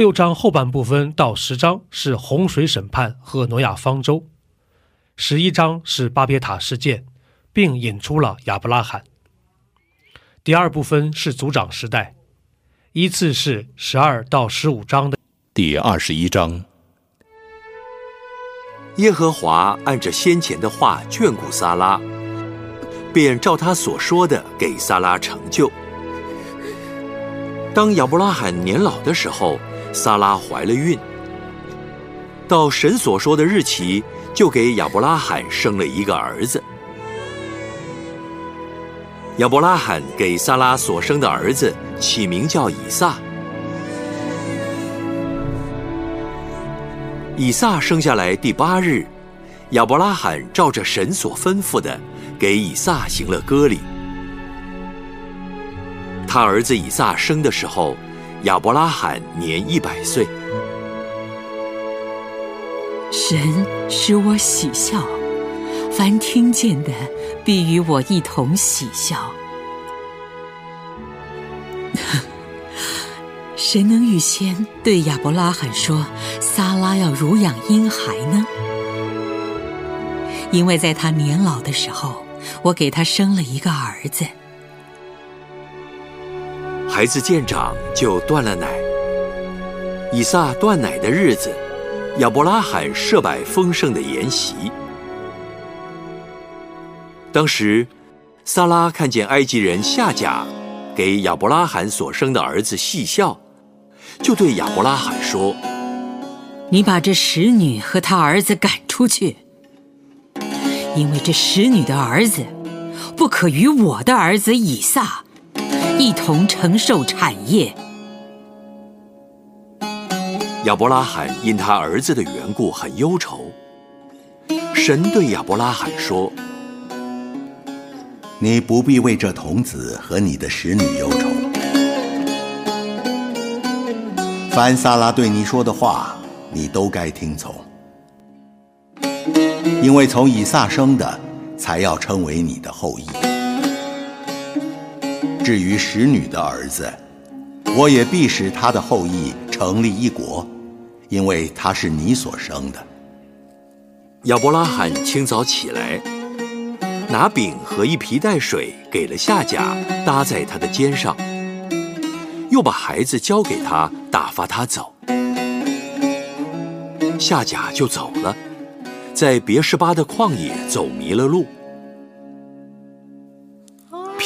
六章后半部分到十章是洪水审判和挪亚方舟，十一章是巴别塔事件，并引出了亚伯拉罕。第二部分是族长时代，依次是十二到十五章的第二十一章。耶和华按着先前的话眷顾撒拉，便照他所说的给撒拉成就。当亚伯拉罕年老的时候。撒拉怀了孕，到神所说的日期，就给亚伯拉罕生了一个儿子。亚伯拉罕给撒拉所生的儿子起名叫以撒。以撒生下来第八日，亚伯拉罕照着神所吩咐的，给以撒行了割礼。他儿子以撒生的时候。亚伯拉罕年一百岁，神使我喜笑，凡听见的必与我一同喜笑。谁能预先对亚伯拉罕说撒拉要乳养婴孩呢？因为在他年老的时候，我给他生了一个儿子。孩子见长就断了奶。以撒断奶的日子，亚伯拉罕设摆丰盛的筵席。当时，萨拉看见埃及人夏甲给亚伯拉罕所生的儿子戏笑，就对亚伯拉罕说：“你把这使女和她儿子赶出去，因为这使女的儿子不可与我的儿子以撒。”一同承受产业。亚伯拉罕因他儿子的缘故很忧愁。神对亚伯拉罕说：“你不必为这童子和你的使女忧愁。凡萨拉对你说的话，你都该听从，因为从以撒生的，才要称为你的后裔。”至于使女的儿子，我也必使他的后裔成立一国，因为他是你所生的。亚伯拉罕清早起来，拿饼和一皮带水给了夏甲，搭在他的肩上，又把孩子交给他，打发他走。夏甲就走了，在别是巴的旷野走迷了路。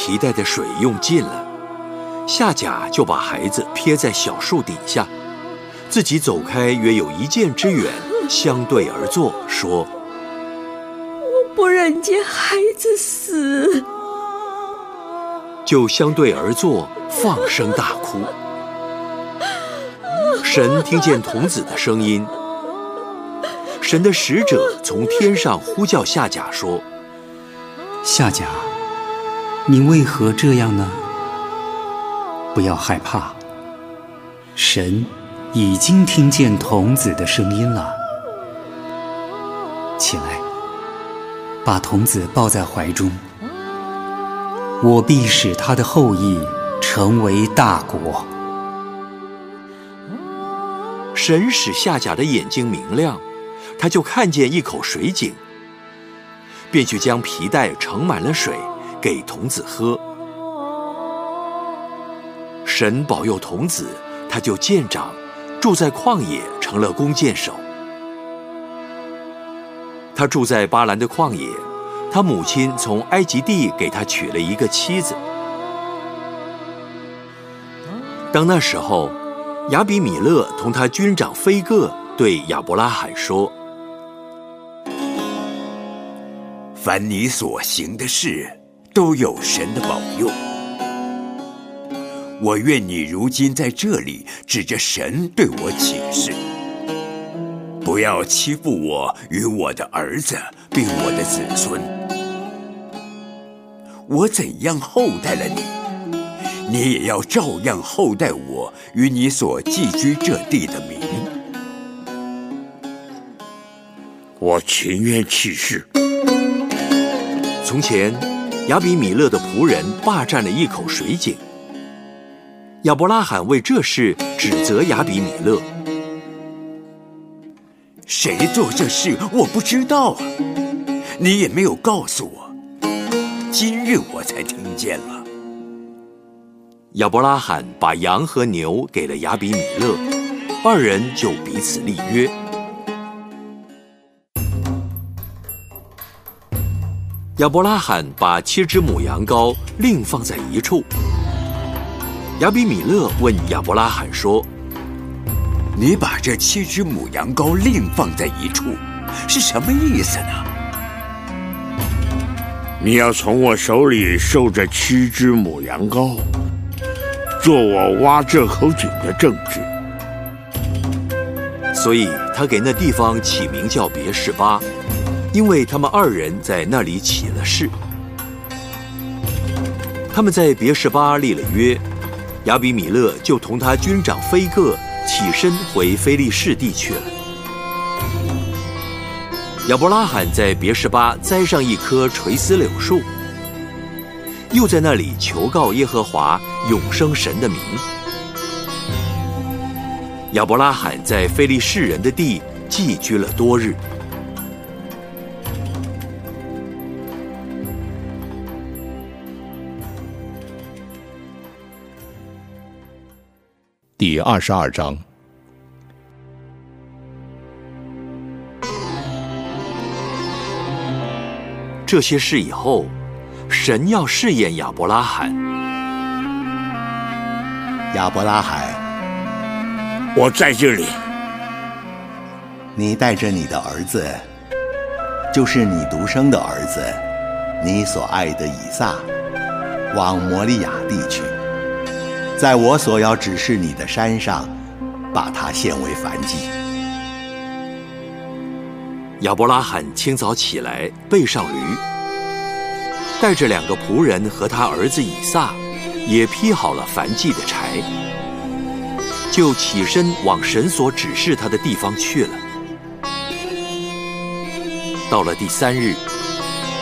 皮带的水用尽了，夏甲就把孩子撇在小树底下，自己走开约有一箭之远，相对而坐，说：“我不忍见孩子死。”就相对而坐，放声大哭。神听见童子的声音，神的使者从天上呼叫夏甲说：“夏甲。”你为何这样呢？不要害怕，神已经听见童子的声音了。起来，把童子抱在怀中，我必使他的后裔成为大国。神使夏甲的眼睛明亮，他就看见一口水井，便去将皮带盛满了水。给童子喝，神保佑童子，他就见长，住在旷野，成了弓箭手。他住在巴兰的旷野，他母亲从埃及地给他娶了一个妻子。当那时候，亚比米勒同他军长菲戈对亚伯拉罕说：“凡你所行的事。”都有神的保佑，我愿你如今在这里指着神对我起誓，不要欺负我与我的儿子，并我的子孙。我怎样厚待了你，你也要照样厚待我与你所寄居这地的民。我情愿起誓。从前，亚比米勒的仆人霸占了一口水井。亚伯拉罕为这事指责亚比米勒：“谁做这事？我不知道啊，你也没有告诉我。今日我才听见了。”亚伯拉罕把羊和牛给了亚比米勒，二人就彼此立约。亚伯拉罕把七只母羊羔另放在一处。亚比米勒问亚伯拉罕说：“你把这七只母羊羔另放在一处，是什么意思呢？”你要从我手里收这七只母羊羔，做我挖这口井的证据。所以他给那地方起名叫别是巴。因为他们二人在那里起了誓，他们在别是巴立了约，亚比米勒就同他军长菲戈起身回菲利士地去了。亚伯拉罕在别是巴栽上一棵垂丝柳树，又在那里求告耶和华永生神的名。亚伯拉罕在菲利士人的地寄居了多日。第二十二章。这些事以后，神要试验亚伯拉罕。亚伯拉罕，我在这里。你带着你的儿子，就是你独生的儿子，你所爱的以撒，往摩利亚地去。在我所要指示你的山上，把它献为燔祭。亚伯拉罕清早起来，背上驴，带着两个仆人和他儿子以撒，也劈好了燔祭的柴，就起身往神所指示他的地方去了。到了第三日，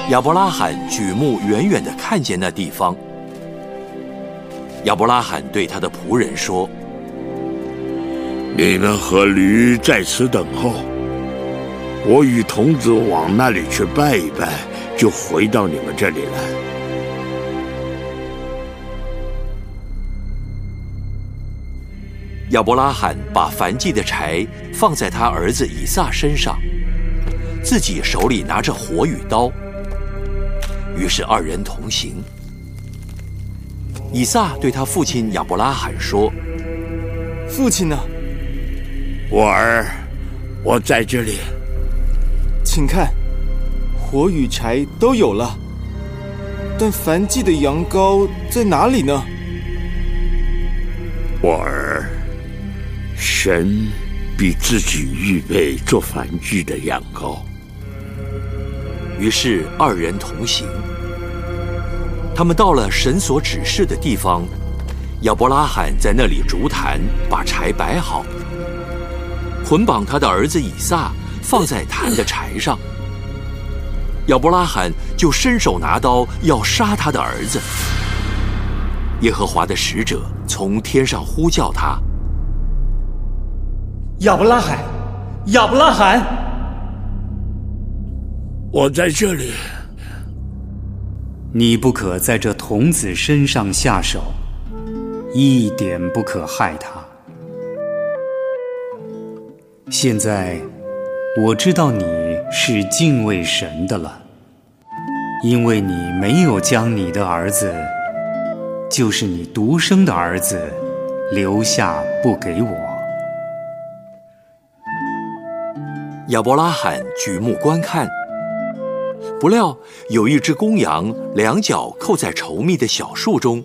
亚伯拉罕举目远远的看见那地方。亚伯拉罕对他的仆人说：“你们和驴在此等候，我与童子往那里去拜一拜，就回到你们这里来。”亚伯拉罕把燔祭的柴放在他儿子以撒身上，自己手里拿着火与刀。于是二人同行。以撒对他父亲亚伯拉罕说：“父亲呢？我儿，我在这里。请看，火与柴都有了，但燔祭的羊羔在哪里呢？我儿，神比自己预备做燔祭的羊羔。”于是二人同行。他们到了神所指示的地方，亚伯拉罕在那里竹坛，把柴摆好，捆绑他的儿子以撒，放在坛的柴上。亚伯拉罕就伸手拿刀要杀他的儿子。耶和华的使者从天上呼叫他：“亚伯拉罕，亚伯拉罕，我在这里。”你不可在这童子身上下手，一点不可害他。现在我知道你是敬畏神的了，因为你没有将你的儿子，就是你独生的儿子，留下不给我。亚伯拉罕举目观看。不料有一只公羊，两脚扣在稠密的小树中。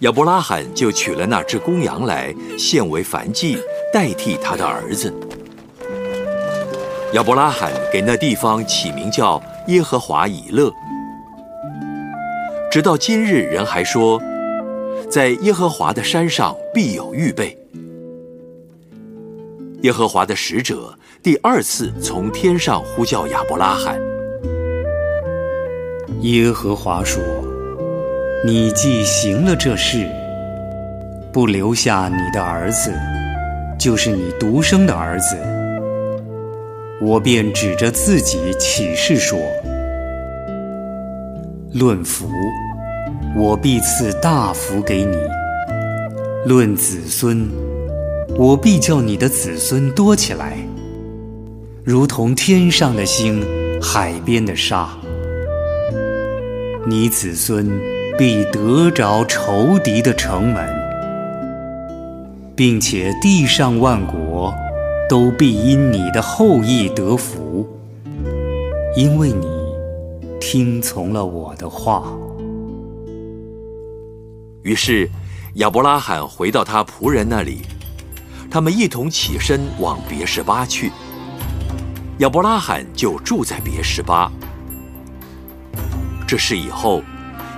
亚伯拉罕就取了那只公羊来献为燔祭，代替他的儿子。亚伯拉罕给那地方起名叫耶和华以勒。直到今日，人还说，在耶和华的山上必有预备。耶和华的使者第二次从天上呼叫亚伯拉罕。耶和华说：“你既行了这事，不留下你的儿子，就是你独生的儿子，我便指着自己起誓说：论福。”我必赐大福给你。论子孙，我必叫你的子孙多起来，如同天上的星，海边的沙。你子孙必得着仇敌的城门，并且地上万国都必因你的后裔得福，因为你听从了我的话。于是，亚伯拉罕回到他仆人那里，他们一同起身往别是巴去。亚伯拉罕就住在别是巴。这事以后，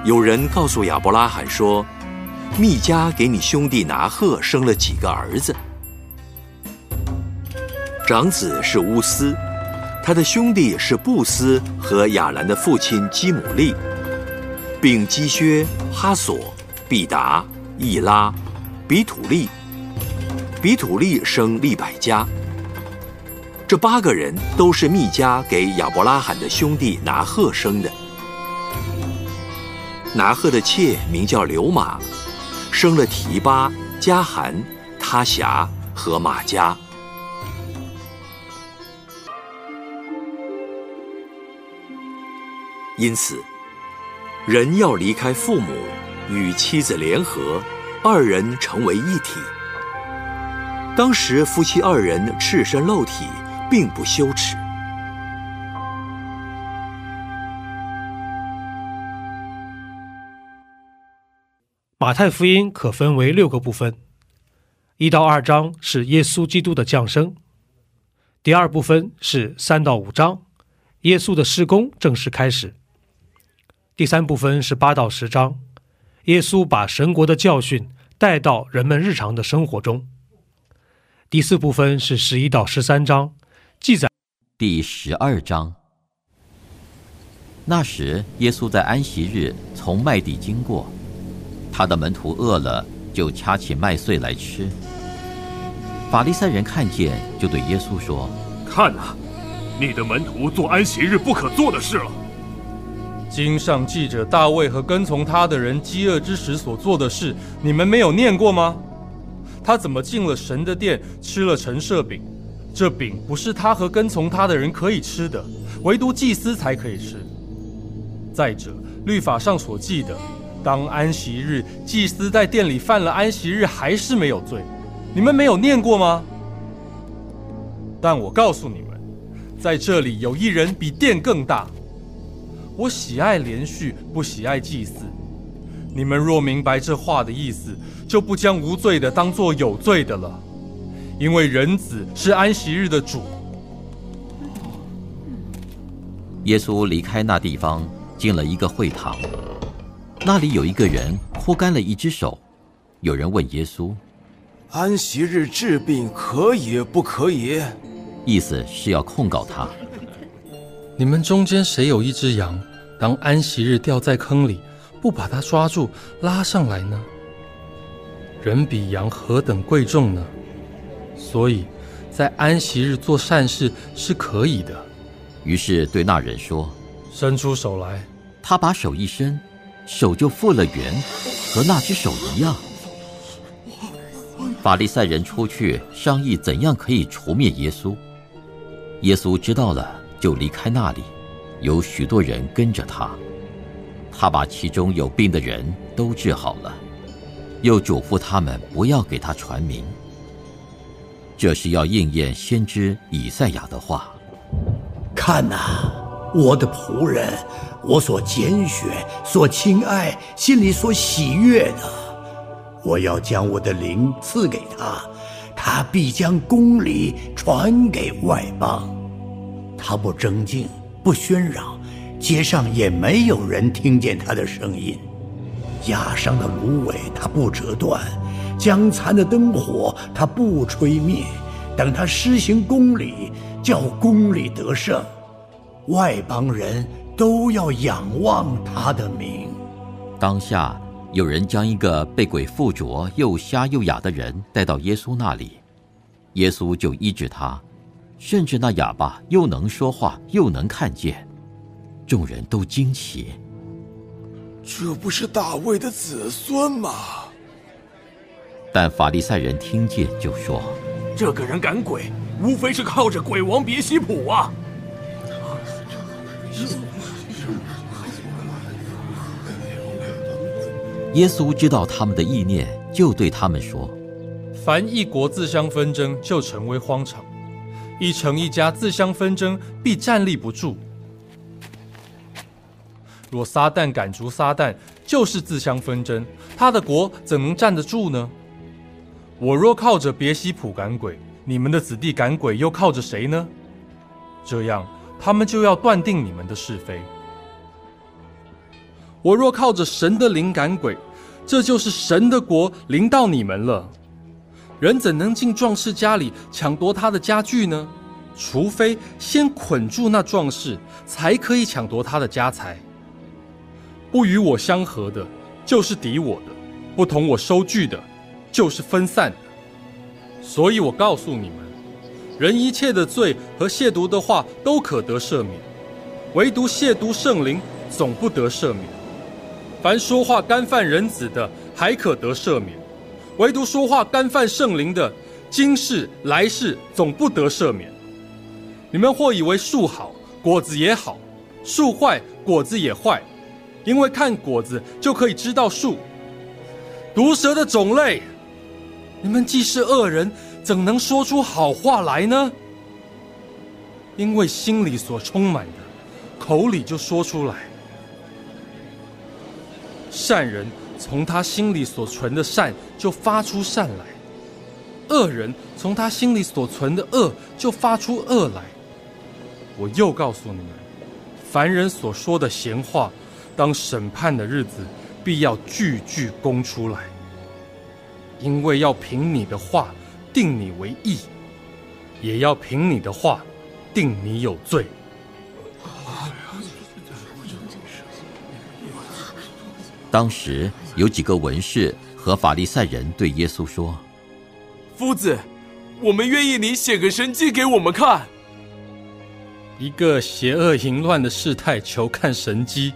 有人告诉亚伯拉罕说：“密加给你兄弟拿赫生了几个儿子，长子是乌斯，他的兄弟是布斯和亚兰的父亲基姆利，并基薛、哈索。”毕达、易拉、比土利、比土利生利百加。这八个人都是密加给亚伯拉罕的兄弟拿赫生的。拿赫的妾名叫刘马，生了提巴、加罕、他辖和马加。因此，人要离开父母。与妻子联合，二人成为一体。当时夫妻二人赤身露体，并不羞耻。马太福音可分为六个部分，一到二章是耶稣基督的降生，第二部分是三到五章，耶稣的施工正式开始，第三部分是八到十章。耶稣把神国的教训带到人们日常的生活中。第四部分是十一到十三章，记载。第十二章。那时，耶稣在安息日从麦地经过，他的门徒饿了，就掐起麦穗来吃。法利赛人看见，就对耶稣说：“看呐，你的门徒做安息日不可做的事了。”经上记着大卫和跟从他的人饥饿之时所做的事，你们没有念过吗？他怎么进了神的殿，吃了陈设饼？这饼不是他和跟从他的人可以吃的，唯独祭司才可以吃。再者，律法上所记的，当安息日，祭司在殿里犯了安息日，还是没有罪。你们没有念过吗？但我告诉你们，在这里有一人比殿更大。我喜爱连续，不喜爱祭祀。你们若明白这话的意思，就不将无罪的当作有罪的了。因为人子是安息日的主。耶稣离开那地方，进了一个会堂，那里有一个人枯干了一只手。有人问耶稣：“安息日治病可以不可以？”意思是要控告他。你们中间谁有一只羊，当安息日掉在坑里，不把它抓住拉上来呢？人比羊何等贵重呢？所以，在安息日做善事是可以的。于是对那人说：“伸出手来。”他把手一伸，手就复了原，和那只手一样。法利赛人出去商议怎样可以除灭耶稣。耶稣知道了。就离开那里，有许多人跟着他。他把其中有病的人都治好了，又嘱咐他们不要给他传名。这是要应验先知以赛亚的话：“看呐，我的仆人，我所拣选、所亲爱、心里所喜悦的，我要将我的灵赐给他，他必将公理传给外邦。他不争竞，不喧嚷，街上也没有人听见他的声音。压伤的芦苇他不折断，将残的灯火他不吹灭。等他施行公理，叫公理得胜，外邦人都要仰望他的名。当下有人将一个被鬼附着、又瞎又哑的人带到耶稣那里，耶稣就医治他，甚至那哑巴又能说话又能看见。众人都惊奇。这不是大卫的子孙吗？但法利赛人听见就说。这个人赶鬼，无非是靠着鬼王别西卜啊！耶稣知道他们的意念，就对他们说：“凡一国自相纷争，就成为荒场；一城一家自相纷争，必站立不住。若撒旦赶逐撒旦，就是自相纷争，他的国怎能站得住呢？”我若靠着别西卜赶鬼，你们的子弟赶鬼又靠着谁呢？这样，他们就要断定你们的是非。我若靠着神的灵感鬼，这就是神的国临到你们了。人怎能进壮士家里抢夺他的家具呢？除非先捆住那壮士，才可以抢夺他的家财。不与我相合的，就是敌我的；不同我收据的。就是分散的，所以我告诉你们，人一切的罪和亵渎的话都可得赦免，唯独亵渎圣灵总不得赦免。凡说话干犯人子的，还可得赦免；唯独说话干犯圣灵的，今世来世总不得赦免。你们或以为树好，果子也好；树坏，果子也坏，因为看果子就可以知道树。毒蛇的种类。你们既是恶人，怎能说出好话来呢？因为心里所充满的，口里就说出来。善人从他心里所存的善就发出善来，恶人从他心里所存的恶就发出恶来。我又告诉你们，凡人所说的闲话，当审判的日子，必要句句供出来。因为要凭你的话定你为义，也要凭你的话定你有罪。当时有几个文士和法利赛人对耶稣说：“夫子，我们愿意你写个神迹给我们看。”一个邪恶淫乱的事态求看神迹，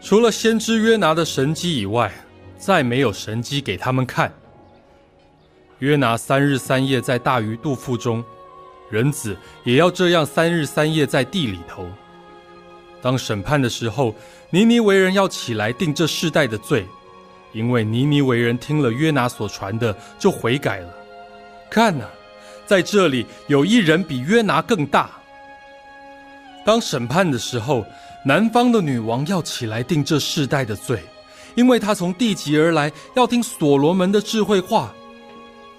除了先知约拿的神迹以外。再没有神迹给他们看。约拿三日三夜在大鱼肚腹中，人子也要这样三日三夜在地里头。当审判的时候，尼尼为人要起来定这世代的罪，因为尼尼为人听了约拿所传的就悔改了。看呐，在这里有一人比约拿更大。当审判的时候，南方的女王要起来定这世代的罪。因为他从地极而来，要听所罗门的智慧话。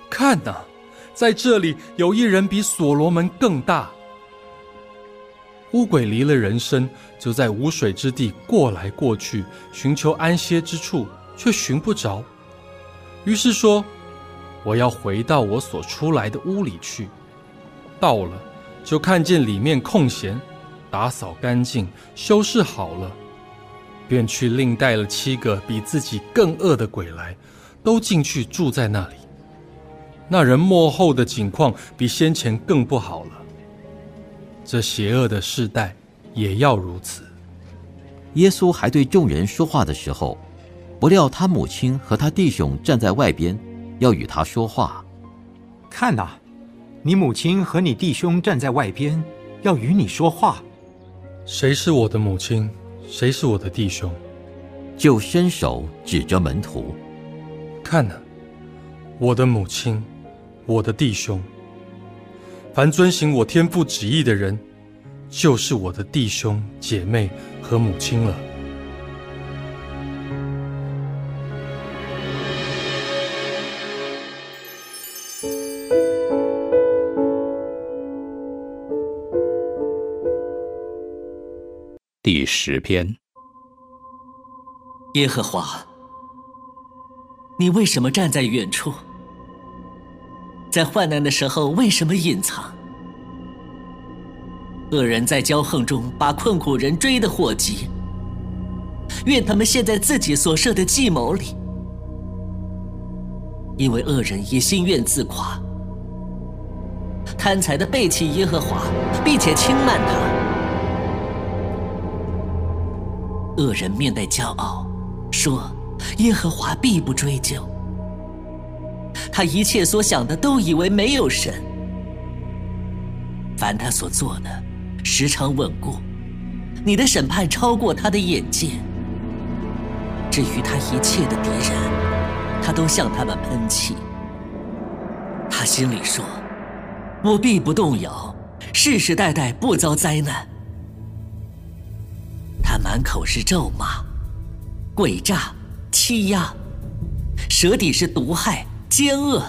看呐，在这里有一人比所罗门更大。乌鬼离了人身，就在无水之地过来过去，寻求安歇之处，却寻不着。于是说：“我要回到我所出来的屋里去。”到了，就看见里面空闲，打扫干净，修饰好了。便去另带了七个比自己更恶的鬼来，都进去住在那里。那人幕后的景况比先前更不好了。这邪恶的世代也要如此。耶稣还对众人说话的时候，不料他母亲和他弟兄站在外边，要与他说话。看呐，你母亲和你弟兄站在外边，要与你说话。谁是我的母亲？谁是我的弟兄？就伸手指着门徒，看呢，我的母亲，我的弟兄。凡遵行我天父旨意的人就是我的弟兄姐妹和母亲了。第十篇。耶和华你为什么站在远处？在患难的时候，为什么隐藏？恶人在骄横中把困苦人追得火急，愿他们陷在自己所设的计谋里，因为恶人也心愿自夸，贪财的背弃耶和华，并且轻慢他。恶人面带骄傲，说：“耶和华必不追究。”他一切所想的都以为没有神，凡他所做的。时常稳固，你的审判超过他的眼界。至于他一切的敌人，他都向他们喷气。他心里说：“我必不动摇，世世代代不遭灾难。”他满口是咒骂、诡诈、欺压，舌底是毒害、奸恶。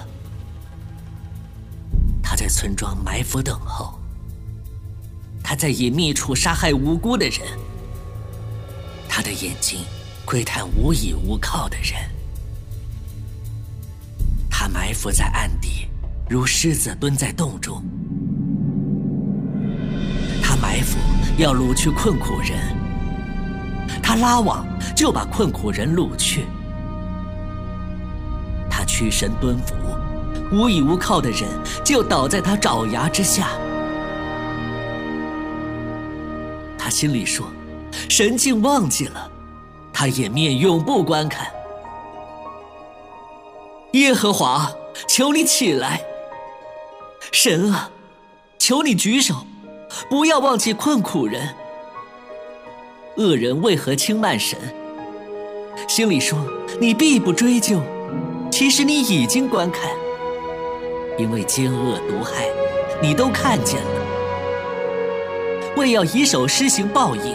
他在村庄埋伏等候。他在隐秘处杀害无辜的人，他的眼睛窥探无依无靠的人，他埋伏在暗地，如狮子蹲在洞中。他埋伏要掳去困苦人，他拉网就把困苦人掳去。屈身蹲伏，无依无靠的人就倒在他爪牙之下。他心里说：“神竟忘记了，他掩面永不观看。耶和华，求你起来！神啊，求你举手，不要忘记困苦人。恶人为何轻慢神？心里说你必不追究，其实你已经观看，因为奸恶毒害，你都看见了。”为要以手施行报应，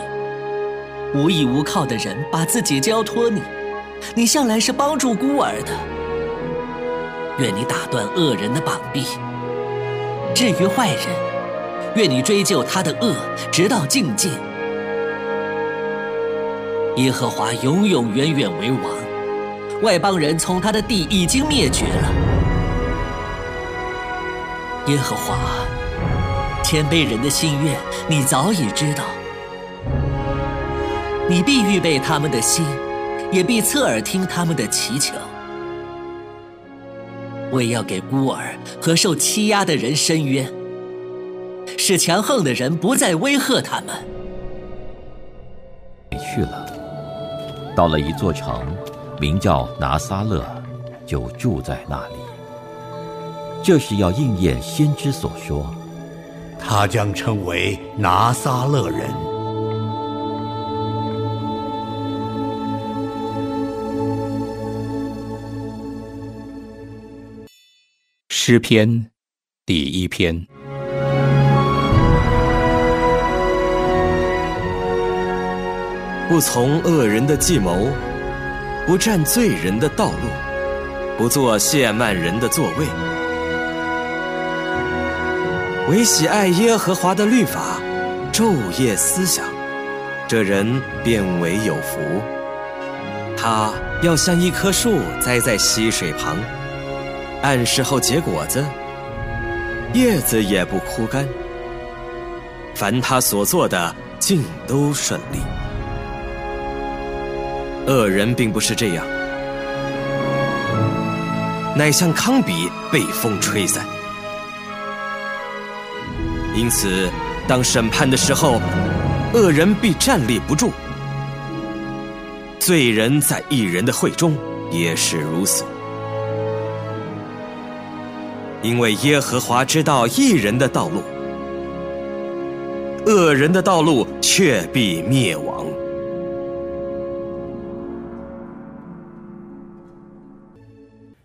无依无靠的人把自己交托你，你向来是帮助孤儿的。愿你打断恶人的膀臂。至于坏人，愿你追究他的恶，直到境界。耶和华永永远远为王，外邦人从他的地已经灭绝了。耶和华。谦卑人的心愿，你早已知道。你必预备他们的心，也必侧耳听他们的祈求。为要给孤儿和受欺压的人伸冤，使强横的人不再威吓他们。去了，到了一座城，名叫拿撒勒，就住在那里。这是要应验先知所说。他将称为拿撒勒人。诗篇第一篇。不从恶人的计谋，不占罪人的道路，不做亵慢人的座位。唯喜爱耶和华的律法，昼夜思想，这人便为有福。他要像一棵树栽在溪水旁，按时候结果子，叶子也不枯干。凡他所做的，尽都顺利。恶人并不是这样，乃像糠秕被风吹散。因此，当审判的时候，恶人必站立不住；罪人在一人的会中也是如此。因为耶和华知道一人的道路，恶人的道路却必灭亡。